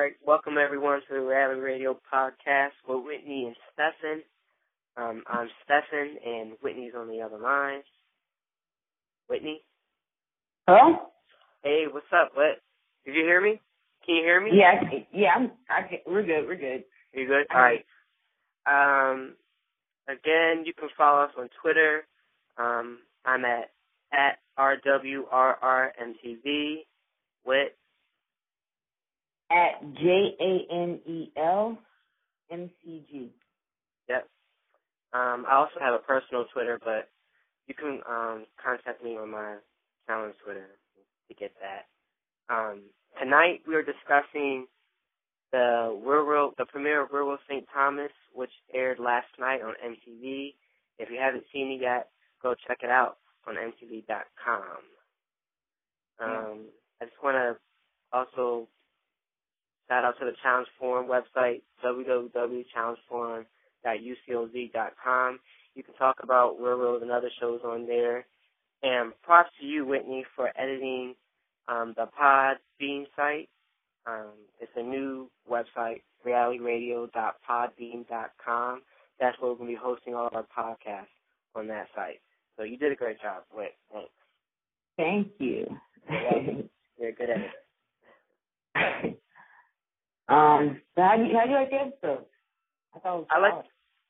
right, welcome everyone to the Reality Radio podcast with Whitney and Stefan. Um, I'm Stefan, and Whitney's on the other line. Whitney? Hello? Hey, what's up? What? Did you hear me? Can you hear me? Yeah, yeah, I'm, I, can- we're good, we're good. You good? All right. Um, again, you can follow us on Twitter. Um, I'm at at RWRRMTV with At J A N E L M C G. Yep. Um, I also have a personal Twitter, but you can um, contact me on my challenge Twitter to get that. Um, tonight we are discussing the World, the premiere of World St. Thomas, which aired last night on MTV. If you haven't seen it yet, go check it out on MTV.com. Um, I just want to also shout out to the Challenge Forum website, www.challengeforum.uclz.com. You can talk about Railroad and other shows on there. And props to you, Whitney, for editing um, the Podbean site. Um, it's a new website, realityradio.podbean.com. That's where we're going to be hosting all of our podcasts on that site. So you did a great job, Whit. Thanks. Thank you. You're a good at it. um, so how do you, how do you like the episode? I thought it was I like.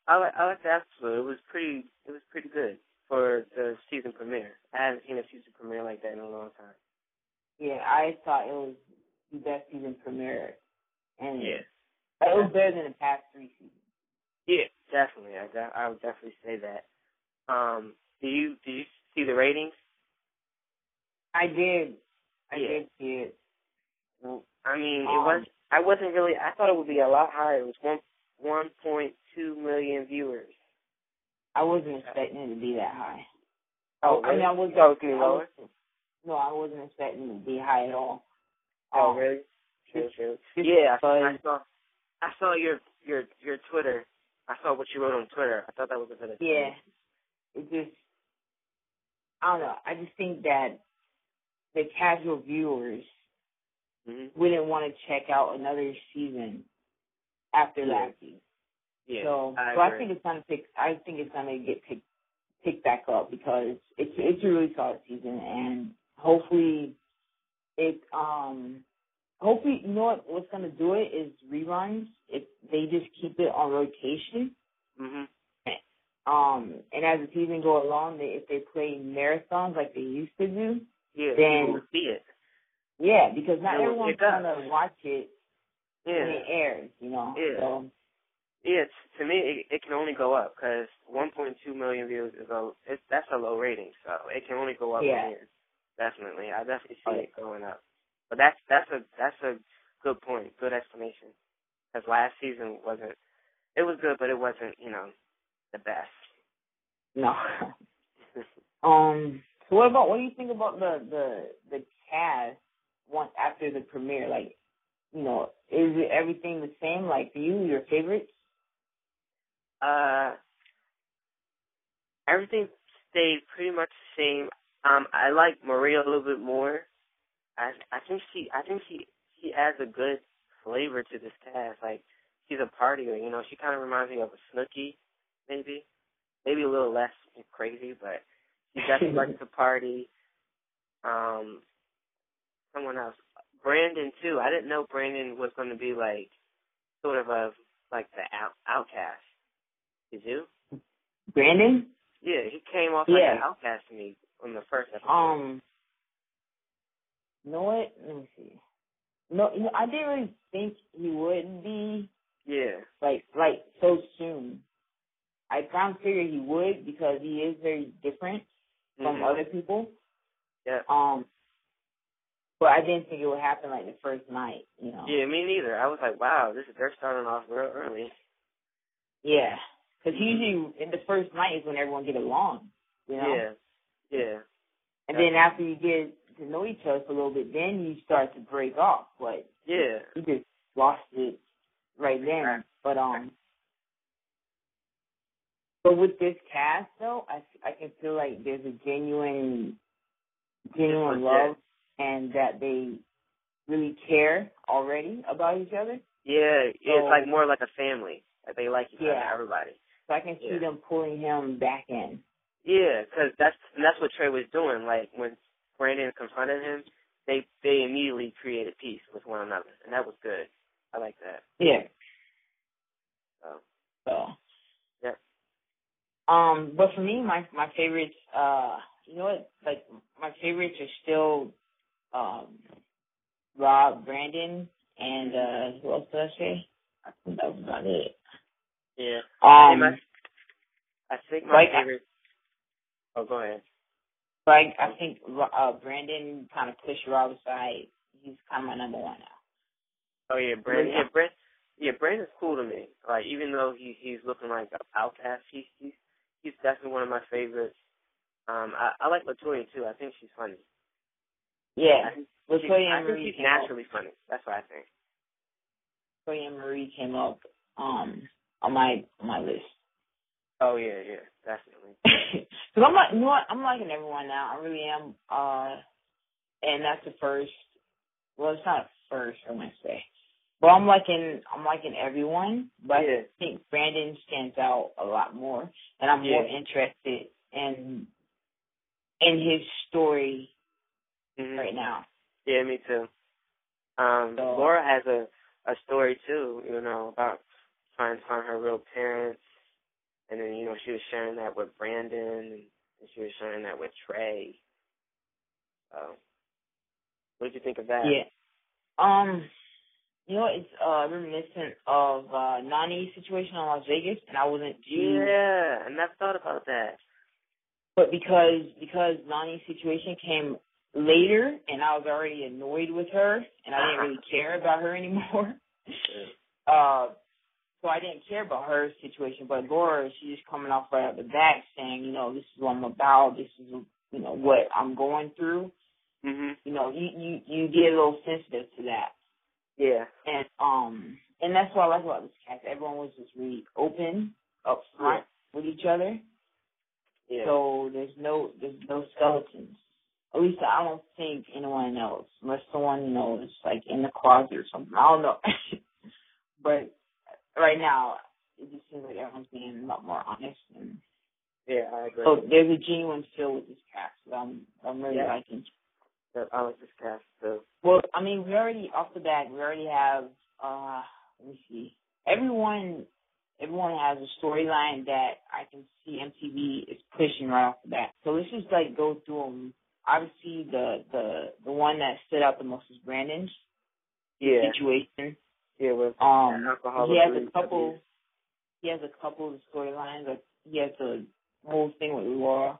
I like I like the episode. It was pretty it was pretty good for the season premiere. I haven't seen a season premiere like that in a long time. Yeah, I thought it was the best season premiere. And Yeah. it was better than the past three seasons. Yeah, definitely. I de- I would definitely say that. Um, do you do you see the ratings? I did. I Yeah. did see it. Well, I mean, it Um, was. I wasn't really. I thought it would be a lot higher. It was one one point two million viewers. I wasn't expecting it to be that high. Oh, I mean. I was. You thought it was gonna I lower? was- No, I wasn't expecting it to be high at all. Oh, Um, really? True, true. Yeah, I, I saw. I saw your your your Twitter. I saw what you wrote on Twitter. I thought that was a good. Yeah. It just, I don't know. I just think that the casual viewers Mm-hmm. wouldn't want to check out another season after Yeah. last season. Yeah. so, I so I think it's gonna pick. I think it's gonna get picked picked back up because it's it's a really solid season, and hopefully, it um, hopefully, you know what? What's gonna do it is reruns. If they just keep it on rotation, Mm-hmm. um, and as the season go along, they, if they play marathons like they used to do, Yeah. Then- see it. Yeah, because not It everyone's gonna watch it when it airs, you know. Yeah. So Yeah. It's, to me, it, it can only go up because 1.2 million views is a it, that's a low rating, so it can only go up Yeah. Definitely, I definitely see Right. it going up. But that's that's a that's a good point, good explanation. Because last season wasn't. It was good, but it wasn't, you know, the best. no. um. So what about what do you think about the the the cast once after the premiere? Like, you know, is it everything the same? Like for you, your favorites? Uh, everything stayed pretty much the same. Um, I like Maria a little bit more. I I think she I think she she adds a good flavor to this cast. Like she's a partier, you know. She kind of reminds me of a Snooki, maybe, maybe a little less crazy, but she definitely likes to party. Um, someone else, Brandon too. I didn't know Brandon was going to be like sort of a like the out, outcast. Did you? Brandon? Yeah, he came off like Yeah. an outcast to me on the first episode. Um. Know what? Let me see. No, you know, I didn't really think he would be yeah, like like so soon. I kind of figured he would because he is very different from Mhm. other people. Yeah. Um, but I didn't think it would happen like the first night. You know. Yeah, me neither. I was like, wow, this is they're starting off real early. Yeah. Because usually in the first night is when everyone get along. You know. Yeah, yeah, And then after you get to know each other for a little bit, then you start to break off. But yeah. he just lost it right then. Right. But um, but with this cast though, I I can feel like there's a genuine, genuine It's legit. love, and that they really care already about each other. Yeah, So- it's like more like a family. Like they like each Yeah. other, everybody. So I can see Yeah. them pulling him back in. Yeah, because that's and that's what Trey was doing. Like when Brandon confronted him, they they immediately created peace with one another, and that was good. I like that. Yeah. So So. Yeah. Um, but for me, my my favorites, uh, you know what? Like my favorites are still, um, Rob, Brandon, and uh, who else did I say? I think that was about it. yeah, Um, I think my like- favorite. Oh, go ahead. like I think uh, Brandon kind of pushed Rob aside. He's kind of my number one now. Oh yeah, Brandon. Yeah. Yeah, Brand. Yeah, Brandon's cool to me. Like even though he he's looking like an outcast, he's he's he's definitely one of my favorites. Um, I I like Latoya too. I think she's funny. Yeah, I think, Latoya she, I and think Marie she's came up. naturally funny. That's what I think. And Marie came up um on my on my list. Oh yeah, yeah, definitely. Because I'm like, you know what? I'm liking everyone now. I really am. Uh, and that's the first. Well, it's not first. I want to say, but I'm liking. I'm liking everyone. But Yeah. I think Brandon stands out a lot more, and I'm more interested in in his story Mhm. right now. Yeah, me too. Um, So- Laura has a a story too, you know, about trying to find her real parents, and then you know she was sharing that with Brandon, and she was sharing that with Trey. So, what did you think of that? Yeah. Um. You know, it's uh reminiscent of uh Nany's situation in Las Vegas, and I wasn't Yeah, I never thought about that. but because because Nany's situation came later and I was already annoyed with her and I didn't really care about her anymore. uh so I didn't care about her situation. But Laura, she's just coming off right out the back saying, you know, this is what I'm about, this is you know, what I'm going through. Mhm. You know, you, you you get a little sensitive to that. Yeah. And um and that's what I like about this cast. Everyone was just really open up front with each other. Yeah. So there's no there's no skeletons. At least I don't think anyone knows, unless someone you know is like in the closet or something. I don't know. but right now, it just seems like everyone's being a lot more honest, and yeah, I agree. so there's a genuine feel with this cast. that I'm I'm really Yeah. liking. Yeah, I like this cast too. Well, I mean, we already off the bat, we already have. uh Let me see. Everyone, everyone has a storyline that I can see MTV is pushing right off the bat. So let's just like go through them. Obviously, the the the one that stood out the most is Brandon's Yeah. situation. Yeah, with Um, alcohol he has a couple. abuse. He has a couple of storylines. Like he has the whole thing with Laura.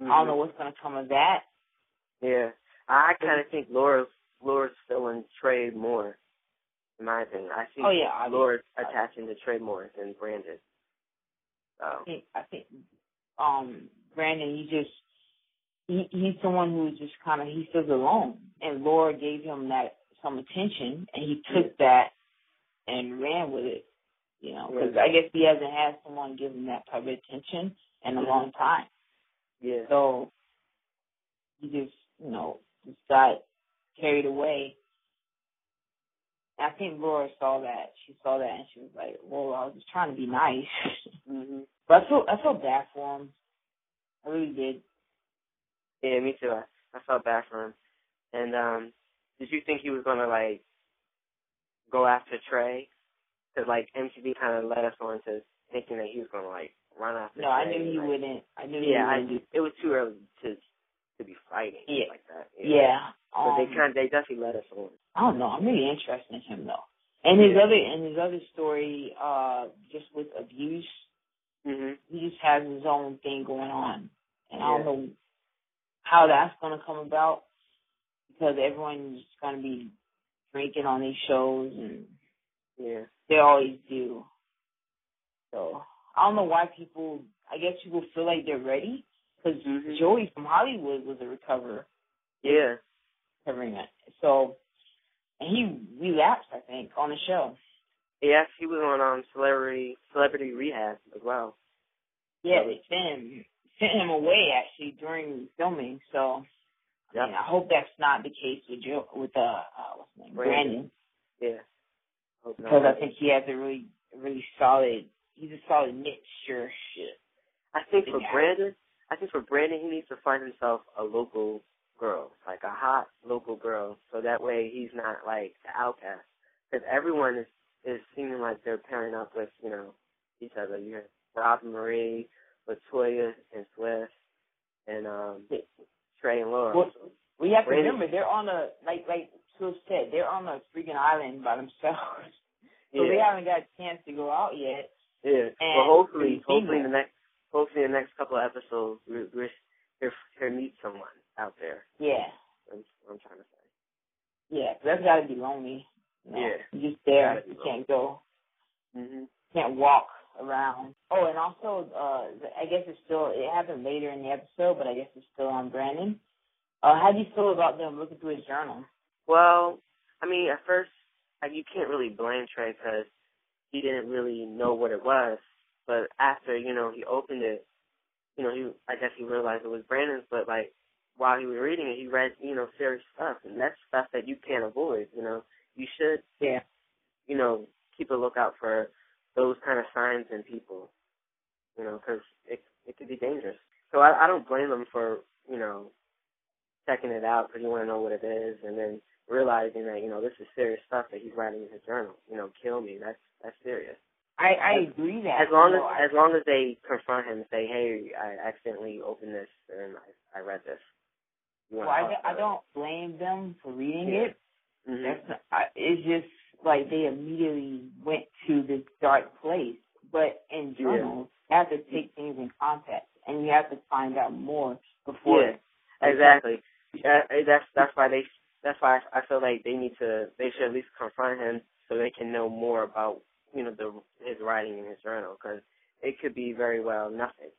I Mhm. don't know what's gonna come of that. Yeah, I kind of think Laura's Laura's feeling Trey more. In my opinion, I see Oh yeah, I Laura attaching to Trey more than Brandon. So I think I think um Brandon he just he he's someone who's just kind of he feels alone and Laura gave him that some attention and he took that and ran with it you know because Yeah. I guess he hasn't had someone give him that type of attention in a Mhm. long time yeah, so he just you know just got carried away I think Laura saw that. She saw that and she was like, "Well, I was just trying to be nice." hmm But I feel I felt bad for him. I really did. Yeah, me too. I, I felt bad for him. And um, did you think he was gonna like go after Trey? Because like MTV kind of led us on to thinking that he was gonna like run after. No, I knew he like- wouldn't. I knew Yeah, he I, wouldn't. it was too early to to be fighting Yeah. like that. Yeah. But Um, they kind of, they definitely let us on. I don't know. I'm really interested in him though. And his Yeah. other and his other story, uh, just with abuse, Mhm. he just has his own thing going on, and I don't know how that's going to come about because everyone's going to be drinking on these shows, and Yeah. they always do. So I don't know why people. I guess people feel like they're ready because Mhm. Joey from Hollywood was a recoverer. Yeah. covering it. So, and he relapsed, I think, on the show. Yes, he was on um celebrity celebrity rehab as well. Yeah, they sent him sent him away actually during filming. So, I mean, I hope that's not the case with Joe, with uh, uh what's his name, Brandon. Brandon. Yeah. Because I think he has a really, really solid. He's a solid mixture. Shit. I think for Yeah. Brandon, I think for Brandon, he needs to find himself a local girl, like a hot local girl, so that way he's not like the outcast. Because everyone is is seeming like they're pairing up with you know each other. You have Robin Marie, Latoya, and Swift, and um Trey and Laura. Well, we have to remember they're on a like like Phil said they're on a freaking island by themselves, so they haven't got a chance to go out yet. yeah. and well, hopefully, hopefully in the next, hopefully in the next couple of episodes, we we he'll, he'll meet someone out there. Yeah, That's what I'm trying to say. yeah. 'cause that's got to be lonely. You know? Yeah. you're just there. Gotta You can't go. hmm Can't walk around. Oh, and also, uh, I guess it's still. It happened later in the episode, but I guess it's still on Brandon. Uh, how do you feel about them looking through his journal? Well, I mean, at first, like, you can't really blame Trey because he didn't really know what it was. But after, you know, he opened it, you know, he I guess he realized it was Brandon's. But like, while he was reading it, he read, you know, serious stuff, and that's stuff that you can't avoid. You know, you should, Yeah. you know, keep a lookout for those kind of signs in people. You know, because it it could be dangerous. So I, I don't blame them for, you know, checking it out because you want to know what it is, and then realizing that you know this is serious stuff that he's writing in his journal. You know, kill me. That's that's serious. I I agree that As long as I- as long as they confront him and say, hey, I accidentally opened this and I I read this. Well, I, I don't blame them for reading Yeah. it. Mhm. That's not, I, it's just like they immediately went to this dark place. But in Yeah. journals, you have to take things in context, and you have to find out more before. Yeah, exactly. Uh, that's that's why they that's why I feel like they need to they should at least confront him so they can know more about you know the his writing in his journal because it could be very well nothing.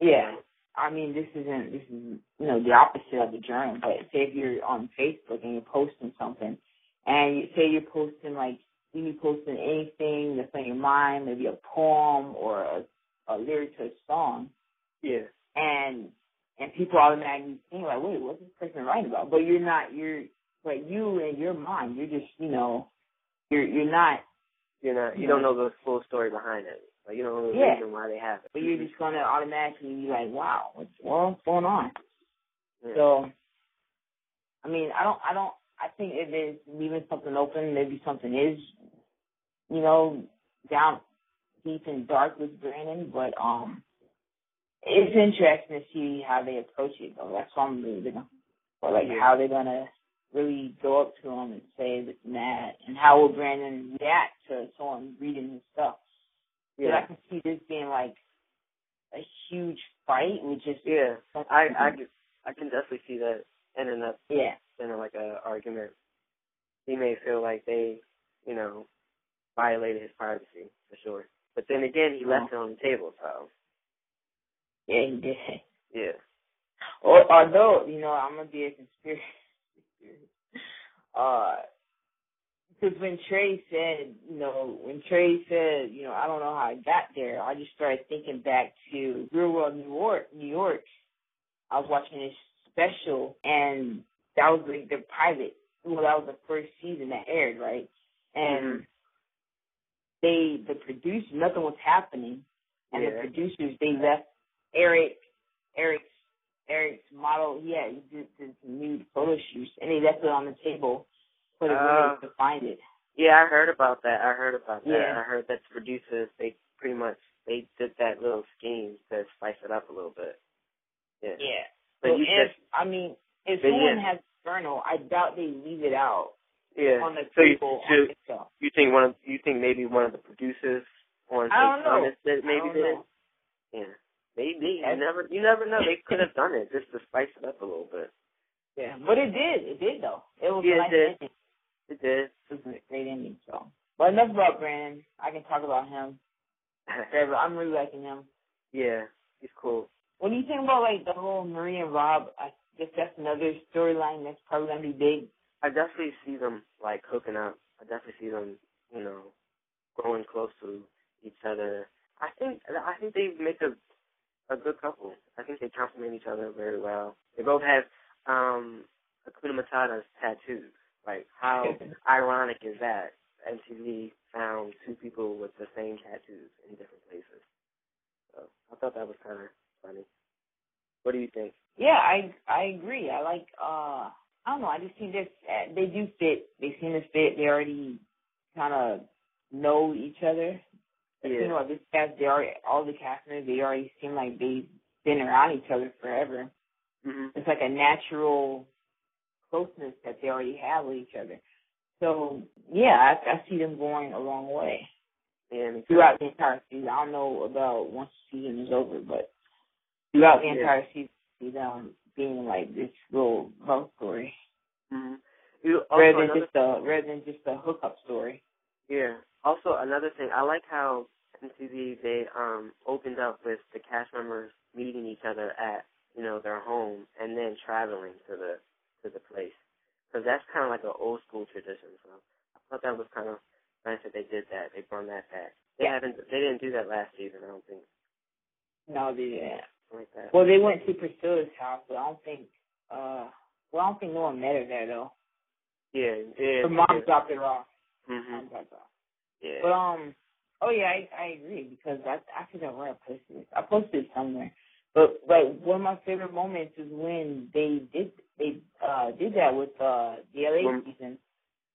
Yeah. I mean, this isn't this is you know the opposite of the journal. But say if you're on Facebook and you're posting something, and you say you're posting like you be posting anything that's on your mind, maybe a poem or a, a lyric to a song, Yeah. and and people automatically think like, wait, what's this person writing about? But you're not. You're but you in your mind, you're just you know, you're you're not. You know, you don't know the full story behind it. Like you don't know the Yeah. reason why they have it. But you're just gonna automatically be like, wow, what's what's going on? Yeah. So, I mean, I don't, I don't, I think if it's leaving something open, maybe something is, you know, down deep and dark with Brandon, but um, it's interesting to see how they approach it though. That's what I'm really gonna, or like Yeah. how they're gonna really go up to him and say this and that, and how will Brandon react to someone reading his stuff. But I can see this being like a huge fight with just Yeah. I I can- I can definitely see that ending up yeah. In a, like a argument. He may feel like they, you know, violated his privacy for sure. But then again, he left it on the table, so Yeah, he did. yeah. Or although, you know, I'm gonna be a conspiracy. Uh, because when Trey said, you know, when Trey said, you know, I don't know how I got there, I just started thinking back to Real World New York. New York. I was watching this special, and that was like the pilot. Well, that was the first season that aired, right? And Mhm. they, the producer, nothing was happening, and Yeah. the producers they left Eric, Eric's Eric's model, yeah, he did this nude photo shoots, and they left it on the table for the Uh, to find it. Yeah, I heard about that. I heard about that. Yeah. I heard that the producers they pretty much they did that little scheme to spice it up a little bit. Yeah. Yeah. But so you if said I mean, if But someone yeah. has journal, I doubt they leave it out yeah. on the so you, table so on itself. you think one of you think maybe one of the producers on I don't know. Thomas did, I maybe don't did. Yeah. Maybe. You never you never know. They could have done it just to spice it up a little bit. Yeah, but it did. It did though. It was Yeah, a it did. ending. It did. It was a great ending. So, but enough about Brandon. I can talk about him. I'm really liking him. yeah, he's cool. What do you think about like the whole Marie and Rob? I guess that's another storyline that's probably gonna be big. I definitely see them like hooking up. I definitely see them, you know, growing close to each other. I think I think they make a a good couple. I think they complement each other very well. They both have um, Ashada's tattoos. Like, how ironic is that? MTV found two people with the same tattoos in different places. So I thought that was kind of funny. What do you think? Yeah, I I agree. I like uh I don't know. I just think this they do fit. They seem to fit. They already kind of know each other. Yeah. You know, this cast they already all the cast members they already seem like they've been around each other forever. hmm It's like a natural closeness that they already have with each other. So yeah, I, I see them going a long way And throughout the entire season. I don't know about once the season is over, but throughout the Yeah. entire season, see them being like this little love story hmm You also rather than just a rather than just a hookup story. yeah. Also another thing, I like how MTV they um opened up with the cast members meeting each other at you know their home and then traveling to the to the place because that's kind of like an old school tradition. So I thought that was kind of nice that they did that. They brought that back. They Yeah. haven't. They didn't do that last season. I don't think No, they didn't. Like that. Well, they went to Priscilla's house, but I don't think. uh Well, I don't think no one met her there though. yeah, yeah. Her mom dropped her off. hmm Mom dropped her off. Yeah. But um, oh yeah, I I agree because I I forgot where I posted it. I posted it somewhere. But like one of my favorite moments is when they did they uh did that with uh the LA When- season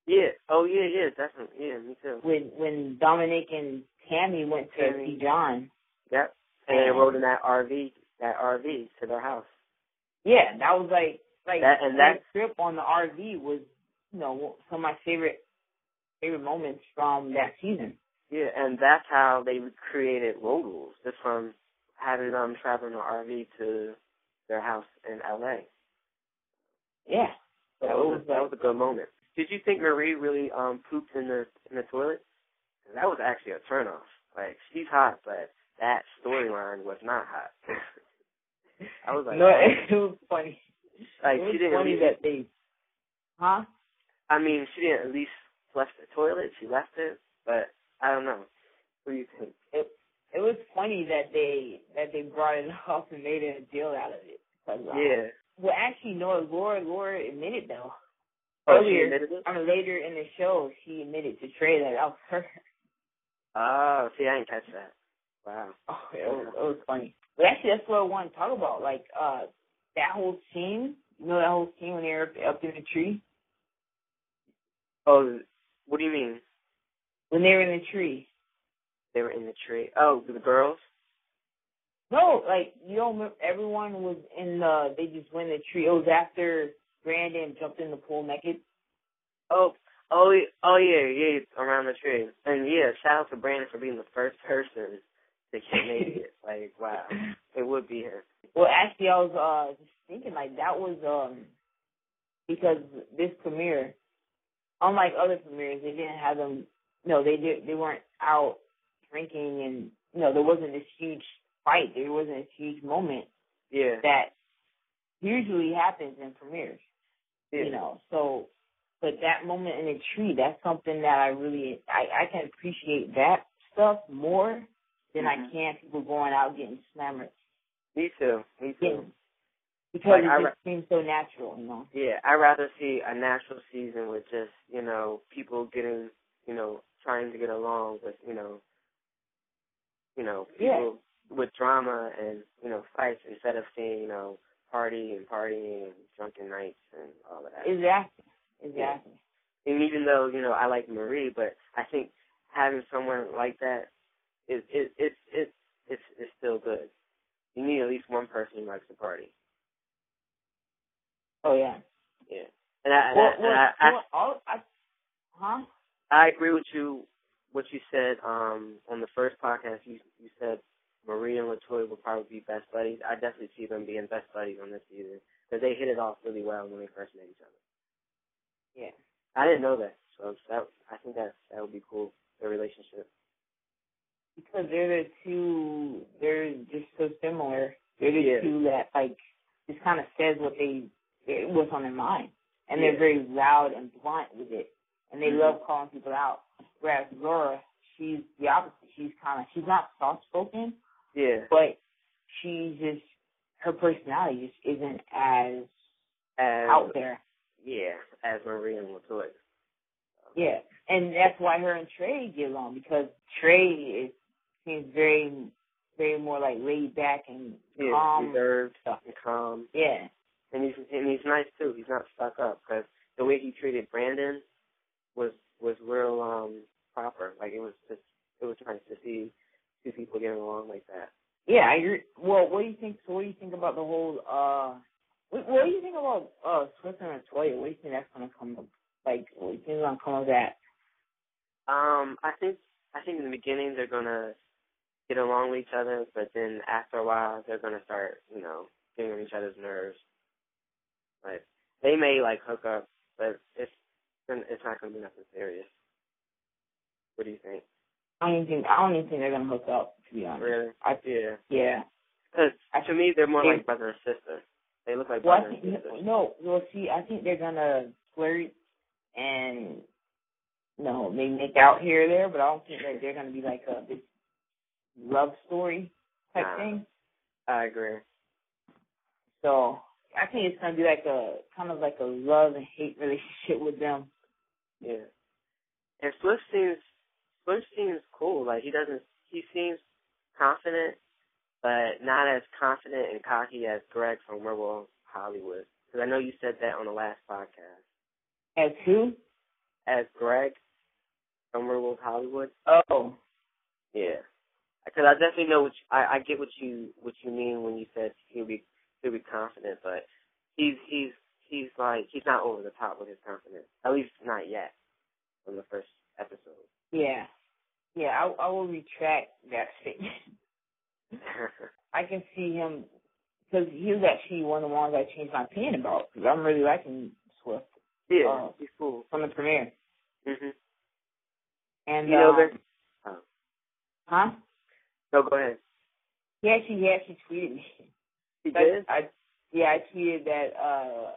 yeah. Oh yeah, yeah. Definitely. Yeah, me too. when when Dominic and Tami went to Tami. see Jon. Yep. And they And- rode in that RV, that RV to their house. Yeah, that was like like That- and that- trip on the RV was you know some of my favorite favorite moments from that season. Yeah, and that's how they created road rules, just from having them travel in an RV to their house in LA. Yeah, So that was, that was a good moment. Did you think Marie really um pooped in the in the toilet? That was actually a turnoff. Like she's hot, but that storyline was not hot. I was like, no, it was funny. like was she didn't. funny leave that they, huh? I mean, she didn't at least flush the toilet. She left it, but I don't know. What do you think? It it was funny that they that they brought it up and made a deal out of it. 'Cause, uh, Yeah. Well, actually, no. Laura Laura admitted though. Oh, she earlier, admitted it. I mean, later in the show, she admitted to Trey that that was her. Oh, see, I didn't catch that. Wow. Oh, it was, it was funny. But actually, that's what I want to talk about. Like, uh, that whole scene. You know that whole scene when they're up, up in the tree. Oh, what do you mean? When they were in the tree. They were in the tree. Oh, the girls. No, like you don't remember. Everyone was in the. They just went in the tree. It was after Brandon jumped in the pool naked. Oh, oh, oh yeah, yeah, around the tree. And yeah, shout out to Brandon for being the first person naked. like, wow, it would be him. Well, actually, I was uh just thinking like that was um because this premiere, unlike other premieres, they didn't have them. No, they did. They weren't out drinking, and you know there wasn't this huge fight. There wasn't a huge moment Yeah, that usually happens in premieres. yeah. You know, so but that moment in the tree, that's something that I really I I can appreciate that stuff more than I Mhm. can people going out getting slammered. Me too. Me too. Yeah. Because Like, it I just seems so natural, you know. Yeah, I'd rather see a natural season with just, you know, people getting, you know, trying to get along with, you know, you know, Yeah. people with drama and, you know, fights instead of seeing, you know, party and partying and drunken nights and all of that. Exactly. Exactly. And even though, you know, I like Marie, but I think having someone like that is is it's it's it's it's still good. You need at least one person who likes to party. Oh yeah. Yeah. And I, and I, well, I, I well, all, I, huh? I agree with you. What you said um, on the first podcast, you you said Marie and Latoya would probably be best buddies. I definitely see them being best buddies on this season because they hit it off really well when they first met each other. Yeah. I didn't know that, so that I think that that would be cool. Their relationship. Because they're the two. They're just so similar. They're the Yeah. two that like just kind of says what they what's on their mind, and Yeah. they're very loud and blunt with it, and they Mhm. love calling people out. Whereas Laura, she's the opposite. She's kind of she's not soft spoken, Yeah. but she's just her personality just isn't as And out there. Yeah, as Maria and Latoya. Yeah, and that's why her and Trey get along because Trey is seems very, very more like laid back and yeah, calm. reserved and calm. Yeah, and he's and he's nice too. He's not stuck up because the way he treated Brandon was was real um proper. Like it was just it was nice to see two people getting along like that. Yeah, I agree. Well, what do you think? So, what do you think about the whole? uh What, what do you think about uh Swift and Toya? What do you think that's gonna come? Up? Like, what do you think is gonna come of that? Um, I think I think in the beginning they're gonna get along with each other, but then after a while they're gonna start, you know, getting on each other's nerves. Like they may like hook up, but it's it's not gonna be nothing serious. What do you think? I don't even think I don't even think they're gonna hook up. To be honest, Really? I Yeah. yeah. Because to me they're more They- like brother and sister. They look like Well, brother and sister. no, well, see, I think they're gonna flirt and no, maybe make out here or there, but I don't think that they're gonna be like a big love story type Nah. thing. I agree. So I think it's gonna be like a kind of like a love and hate relationship with them. Yeah. And Swift seems Swift seems cool. Like he doesn't he seems confident, but not as confident and cocky as Greg from Real World Hollywood. Because I know you said that on the last podcast. As who? As Greg from Real World Hollywood. Oh, Yeah. Because I definitely know what you, I I get what you what you mean when you said he'll be he'll be confident, but he's he's he's like he's not over the top with his confidence. At least not yet. From the first episode. yeah, yeah. I I will retract that statement. I can see him because he was actually one of the ones I changed my opinion about because I'm really liking Swift yeah, Oh. he's cool. from the premiere. Mhm. And You know um. Oh. huh? No, go ahead. He actually he actually tweeted me. He did. I yeah, I tweeted that uh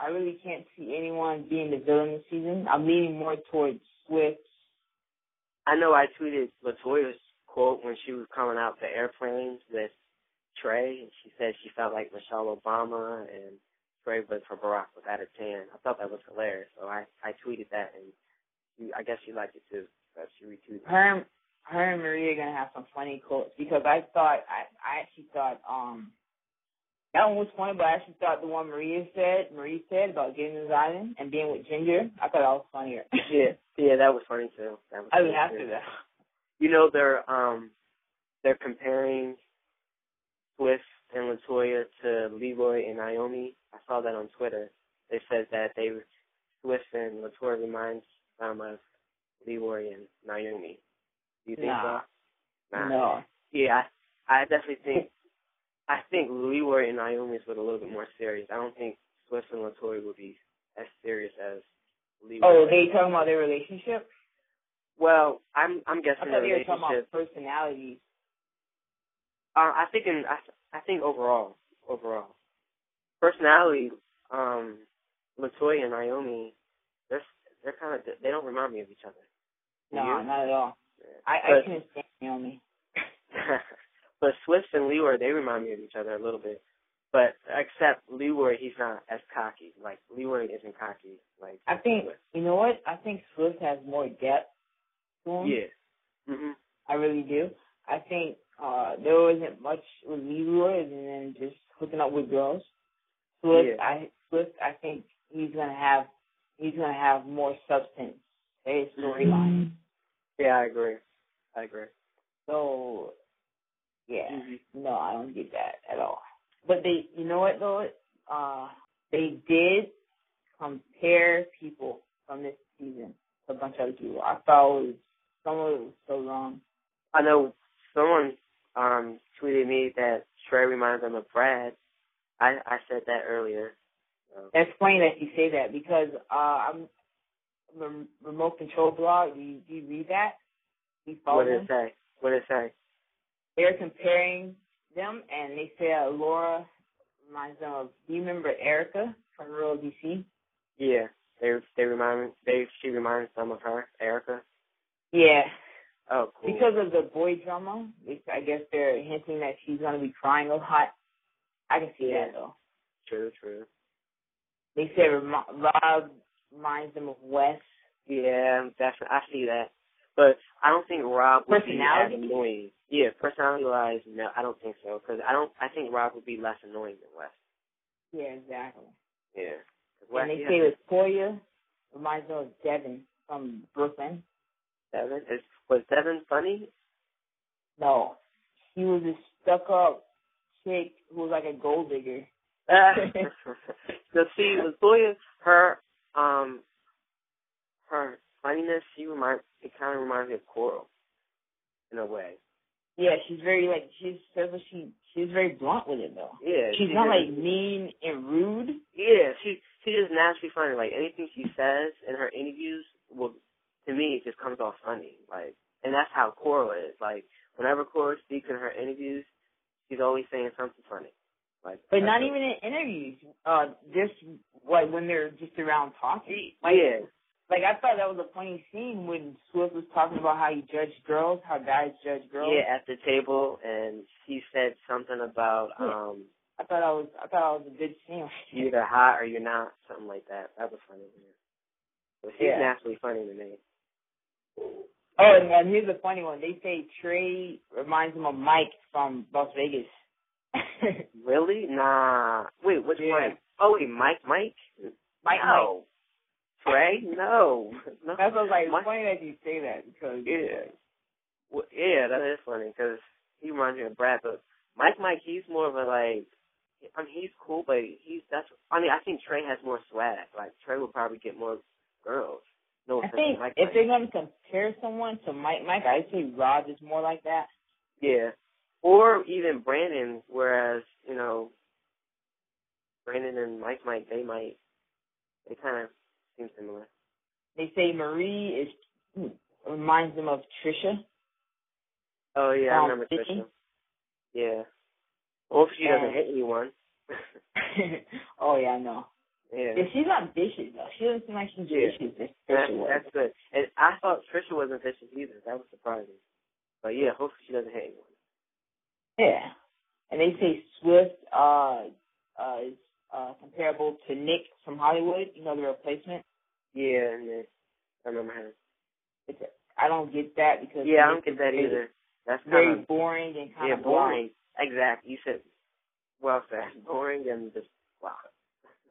I really can't see anyone being the villain this season. I'm leaning more towards Swift. I know. I tweeted Latoya's quote when she was coming out the airplanes with Trey, and she said she felt like Michelle Obama and Trey was for Barack was out of ten. I thought that was hilarious, so I I tweeted that, and I guess she liked it too. She retweeted. Her her and Maria are gonna have some funny quotes because I thought I I actually thought um that one was funny, but I actually thought the one Maria said Maria said about getting to the island and being with Ginger, I thought that was funnier. Yeah, yeah, that was funny too. That was I was after too. that. You know they're um they're comparing Swift and Latoya to Leroy and Naomi. I saw that on Twitter. They said that they Swift and Latoya reminds them of Leroy and Naomi. Do you think Nah. so? Nah. No. Yeah, I, I definitely think I think Leroy and Naomi's were a little bit more serious. I don't think Swift and Latoya would be as serious as Leroy. Oh, they talking about their relationship? well, I'm I'm I guessing thought the they were talking about personalities. Uh, I think in I, I think overall, overall, personality, um, Latoya and Naomi, they're they're kind of they don't remind me of each other. Do No, you? not at all. I, I couldn't stand Naomi. but Swift and Leroy, they remind me of each other a little bit. But except Leroy, he's not as cocky. Like Leroy isn't cocky. Like I think Swift. you know what? I think Swift has more depth to him. yeah. Mhm. I really do. I think uh there wasn't much with Leroy and then just hooking up with girls. Swift, Yeah. I Swift, I think he's gonna have he's gonna have more substance to his storyline. Yeah, I agree. I agree. So yeah, Mhm. no, I don't get that at all. But they, you know what though? Uh, they did compare people from this season to a bunch of other people. I thought it was some of it was so wrong. I know someone um tweeted me that Trey reminds them of Brad. I I said that earlier. So. It's funny that you say that because uh, I'm the remote control blog. Do you, do you read that? Do you follow What did it say? What did it say? They're comparing them, and they say uh, Laura reminds them of. Do you remember Erica from Real World DC? Yeah, they they remind me. They she reminds them of her, Erica. Yeah, Oh, cool. because of the boy drama. I guess they're hinting that she's gonna be crying a lot. I can see Yeah. that though. true, true. They say Rob reminds them of Wes. Yeah, definitely. I see that. But I don't think Rob would be as annoying. Yeah, personality wise, no, I don't think so. Because I don't. I think Rob would be less annoying than Wes. Yeah, exactly. Yeah. Wes, and they say with Toya reminds me of Devin from Brooklyn. Devin is was Devin funny? No, he was a stuck up chick who was like a gold digger. so see, with Toya, her um her funniness, she reminds it kind of reminds me of Coral in a way. Yeah, she's very like she's she she's very blunt with it though. Yeah, she's not like mean and rude. Yeah, she she's just naturally funny. Like anything she says in her interviews, will to me it just comes off funny. Like, and that's how Coral is. Like whenever Coral speaks in her interviews, she's always saying something funny. Like, but not even in interviews. Uh, just like when they're just around talking. Like, yeah, like I thought that was a funny scene when Swift was talking about how he judged girls, how guys judge girls. Yeah, at the table, and he said something about. um I thought I was I thought I was a good scene. You're either hot or you're not, something like that. That was funny. Yeah. But he's yeah. naturally funny to me. Oh, and, and here's a funny one. They say Trey reminds him of Mike from Las Vegas. really? Nah. Wait, which yeah. Mike? Oh, wait, Mike, Mike? Mike, no. Mike. Trey? No. no. That's what like. Mike, funny that you say that because yeah, well, yeah, that is funny because he reminds me of Brad. But Mike, Mike, he's more of a like. I mean, he's cool, but he's that's. I mean, I think Trey has more swag. Like Trey will probably get more girls. No, I think Mike, if Mike. they're gonna compare someone to Mike, Mike, I see Rod is more like that. Yeah, or even Brandon. Whereas you know, Brandon and Mike, might they might, they kind of seem similar. They say Marie is reminds them of Trisha. Oh yeah, um, I remember Trisha. Yeah. Well, if she doesn't hit anyone. oh yeah, I know. Yeah. yeah. She's not vicious though. She doesn't seem like she's yeah. vicious. That's, that's good. And I thought Trisha wasn't vicious either. That was surprising. But yeah, hopefully she doesn't hit anyone. Yeah. And they say Swift uh uh is uh comparable to Nick from Hollywood, you know, the replacement. Yeah, Nick. I remember him. It's a, I don't get that because Yeah, I don't get that either. That's very of, boring and kind yeah, of boring. Exactly. You said well said. Boring and just wow.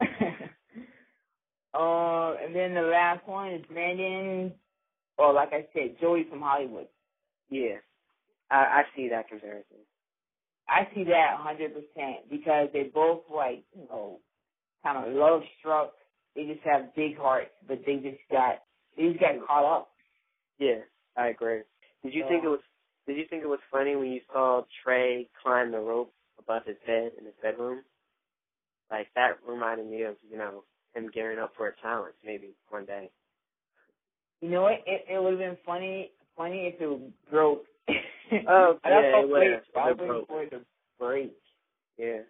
uh, and then the last one is Brandon, or like I said, Joey from Hollywood. Yeah, I, I see that comparison. I see that 100% because they both like, you know, kind of love struck. They just have big hearts, but they just got, they just got caught up. Yeah, I agree. Did you think it was, did you think it was funny when you saw Trey climb the rope above his bed in his bedroom? Like that reminded me of, you know, him gearing up for a challenge maybe one day. You know what? It it would have been funny funny if it broke. Oh, yeah, it have. I waiting for to break. Yeah.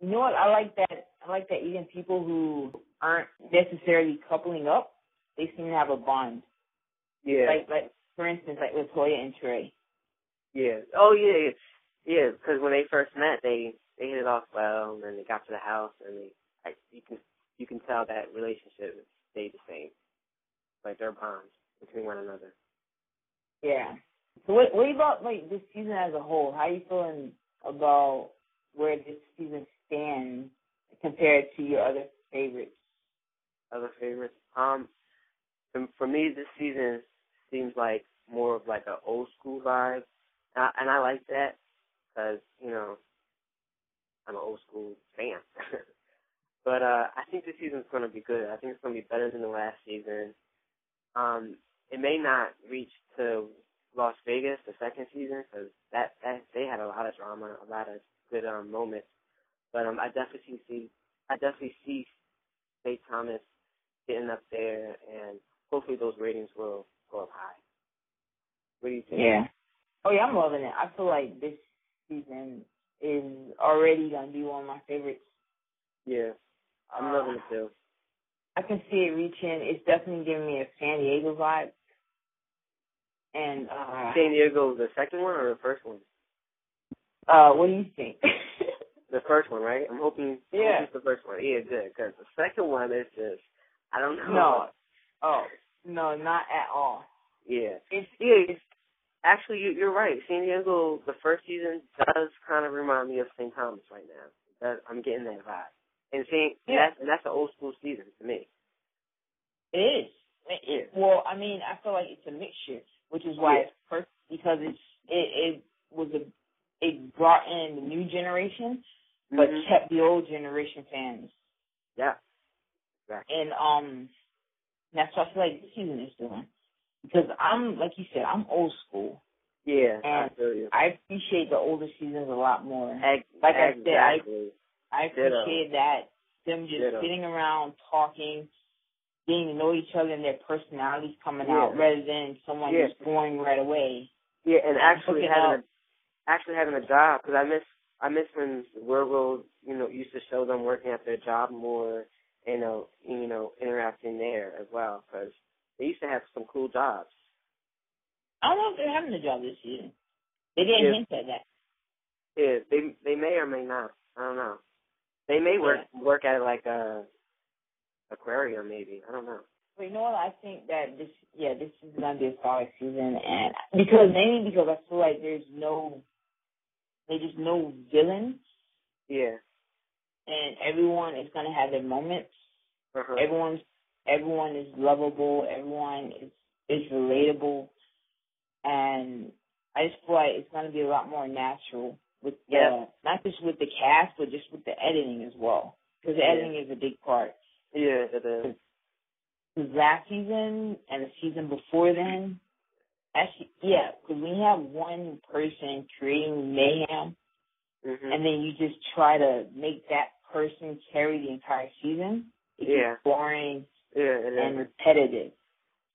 You know what? I like that. I like that even people who aren't necessarily coupling up, they seem to have a bond. Yeah. Like, like for instance, like with Toya and Trey. Yeah. Oh yeah, yeah. Yeah, because when they first met, they they hit it off well, and then they got to the house, and they like you can you can tell that relationship stayed the same, like their bond between one another. Yeah. So what what about like this season as a whole? How are you feeling about where this season stands compared to your other favorites? Other favorites? Um, for, me, this season seems like more of like an old school vibe, and I, and I like that because you know I'm an old school fan. but uh I think this season's going to be good. I think it's going to be better than the last season. Um, it may not reach to Las Vegas the second season because that that they had a lot of drama, a lot of good um moments. But um, I definitely see I definitely see St. Thomas getting up there, and hopefully those ratings will go up high. What do you think? Yeah. Oh yeah, I'm loving it. I feel like this season is already gonna be one of my favorites. Yeah, I'm uh, loving it too. I can see it reaching. It's definitely giving me a San Diego vibe. And uh San Diego, the second one or the first one? Uh, what do you think? The first one, right? I'm hoping. Yeah. It's the first one. Yeah, good. Because the second one is just, I don't know. No. Oh no, not at all. Yeah. It's Yeah. It's, actually, you, you're right. San Diego, the first season does kind of remind me of St. Thomas right now. That, I'm getting that vibe. And St. Yeah. That's, that's an old school season to me. it is. It- Yeah. Well, I mean, I feel like it's a mixture, which is why Yeah. it's perfect because it's it it was a it brought in the new generation, but Mhm. kept the old generation fans. Yeah. Exactly. And um, that's what I feel like this season is doing. Because I'm like you said, I'm old school. Yeah. I And feel you. I appreciate the older seasons a lot more. Ex- like I said, I- exactly. I Ditto. appreciate that them just Ditto. sitting around talking, getting to know each other and their personalities coming Yeah. out rather than someone Yeah. just going right away. Yeah, and actually having up. a actually having a job because I miss I miss when Virgo you know used to show them working at their job more, you know you know interacting there as well because they used to have some cool jobs. I don't know if they're having a job this season. They didn't Yeah. hint at that. Yeah, they they may or may not. I don't know. They may work work at like a aquarium maybe. I don't know. But you know what? I think that this, yeah, this is gonna be a solid season, and because mainly because I feel like there's no, there's just no villains, Yeah. and everyone is gonna have their moments. Uh-huh. Everyone's, everyone is lovable. Everyone is is relatable, and I just feel like it's gonna be a lot more natural with the, Yeah. not just with the cast, but just with the editing as well, because the Yeah. editing is a big part. Yeah, it is. The last season and the season before then, actually, yeah, because when you have one person creating mayhem, Mhm. and then you just try to make that person carry the entire season, it gets Yeah. boring yeah, it and is. repetitive.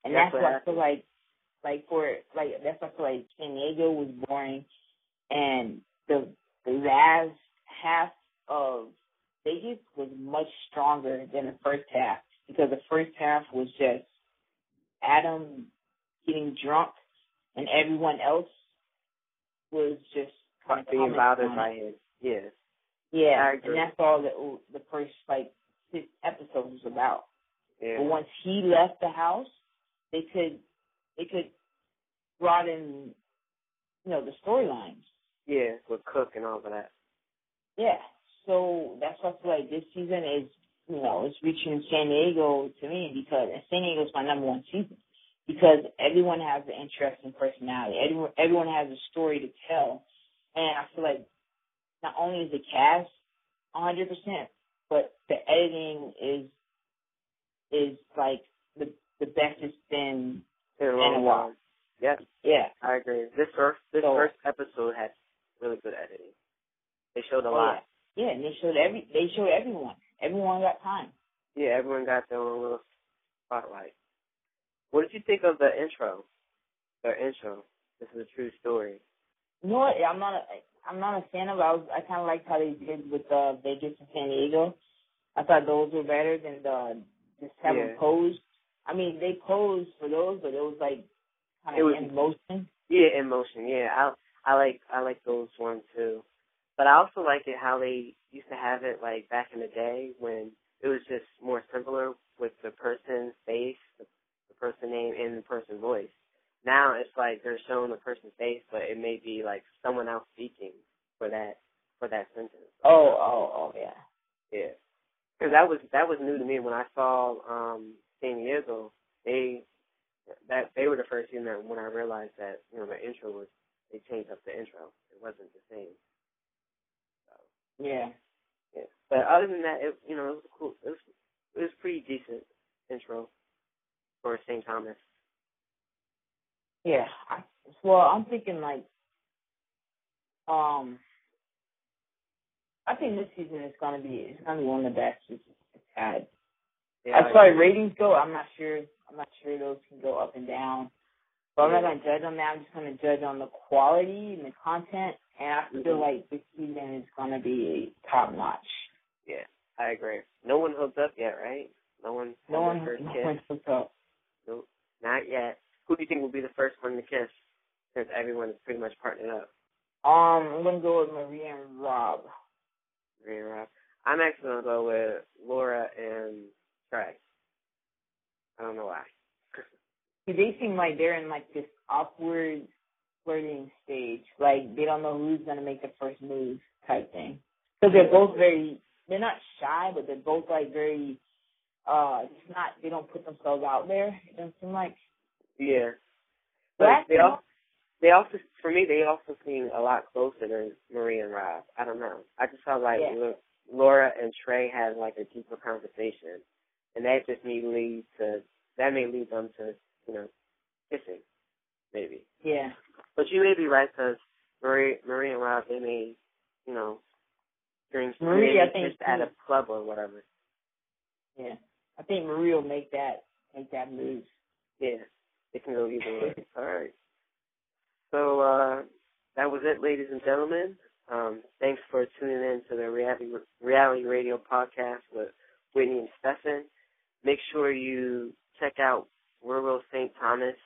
And That's that's, what why I feel like, like for like that's why I feel like San Diego was boring, and the the last half of Vegas was much stronger than the first half because the first half was just Adam getting drunk and everyone else was just kind of being bothered by it. Yeah. Yeah, and that's all the the first like six episodes was about. Yeah. But once he left the house, they could they could broaden, you know, the storylines. Yeah, with Cook and all of that. Yeah. So that's why I feel like this season is, you know, it's reaching San Diego to me because and San Diego's my number one season because everyone has an interesting personality. Everyone everyone has a story to tell, and I feel like not only is the cast 100%, but the editing is is like the the best it's been. In a long while. Yeah, Yeah. I agree. This first this So- first episode had really good editing. They showed a Oh, lot. yeah. Yeah, and they showed every they showed everyone. Everyone got time. Yeah, everyone got their own little spotlight. What did you think of the intro? Their intro. This is a true story. You know what? I'm not a I'm not a fan of. I was I kind of liked how they did with uh, Vegas and San Diego. I thought those were better than the just having Yeah. posed. I mean, they posed for those, but it was like kind It of was- in motion. Yeah, in motion. Yeah, I I like I like those ones too. But I also like it how they used to have it like back in the day when it was just more simpler with the person's face, the, the person name, and the person's voice. Now it's like they're showing the person's face, but it may be like someone else speaking for that for that sentence. Oh, oh, oh, yeah. Yeah, because that was that was new to me when I saw um San Diego. They that they were the first season that when I realized that you know the intro was they changed up the intro. It wasn't the same. Yeah. yeah, but other than that, it you know it was cool. It was it was pretty decent intro for St. Thomas. Yeah. I, well, I'm thinking like, um, I think this season is gonna be it's gonna be one of the best it's it's had. Yeah, as far as ratings go, I'm not sure. I'm not sure those can go up and down. But I'm not gonna judge on that. I'm just gonna judge on the quality and the content. And I feel Mhm. like this season is gonna be top notch. yeah, I agree. No one hooked up yet, right? No one. No one, first no kiss. hooked up. Nope, not yet. Who do you think will be the first one to kiss? Since everyone is pretty much partnered up. Um, I'm gonna go with Maria and Rob. Marie and Rob. I'm actually gonna go with Laura and Trey. I don't know why. they seem like they're in like this awkward flirting stage. Like they don't know who's gonna make the first move type thing. Because they're both very, they're not shy, but they're both like very, uh, it's not, they don't put themselves out there. It doesn't seem like. Yeah. But they also, they also, for me, they also seem a lot closer than Marie and Rob. I don't know. I just felt like yeah. Laura and Trey had like a deeper conversation, and that just may lead to that may lead them to you know kissing, maybe. Yeah. But you may be right because Marie, Marie and Rob, they may, you know, during Marie, I think at a club or whatever. Yeah, I think Marie will make that make that move. Yeah, it can go either way. All right. So uh, that was it, ladies and gentlemen. Um, thanks for tuning in to the reality, Reality Radio podcast with Whitney and Stefan. Make sure you check out Real World St. Thomas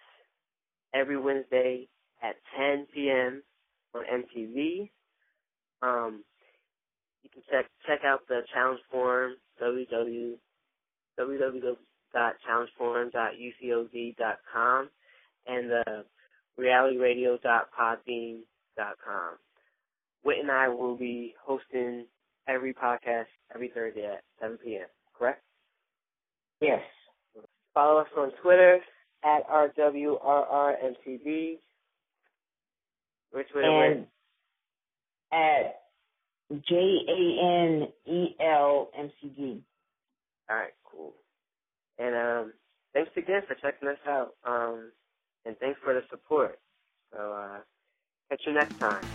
every Wednesday at 10 p.m. on MTV. Um, you can check check out the challenge forum www www.challengeforum.ucoz.com and the realityradio.podbean.com. Whit and I will be hosting every podcast every Thursday at 7 p.m. Correct? Yes. Follow us on Twitter at RWRRMTV. Which Twitter? And at J A N E L M C G. All right, cool. And um, thanks again for checking us out. Um, and thanks for the support. So uh, catch you next time.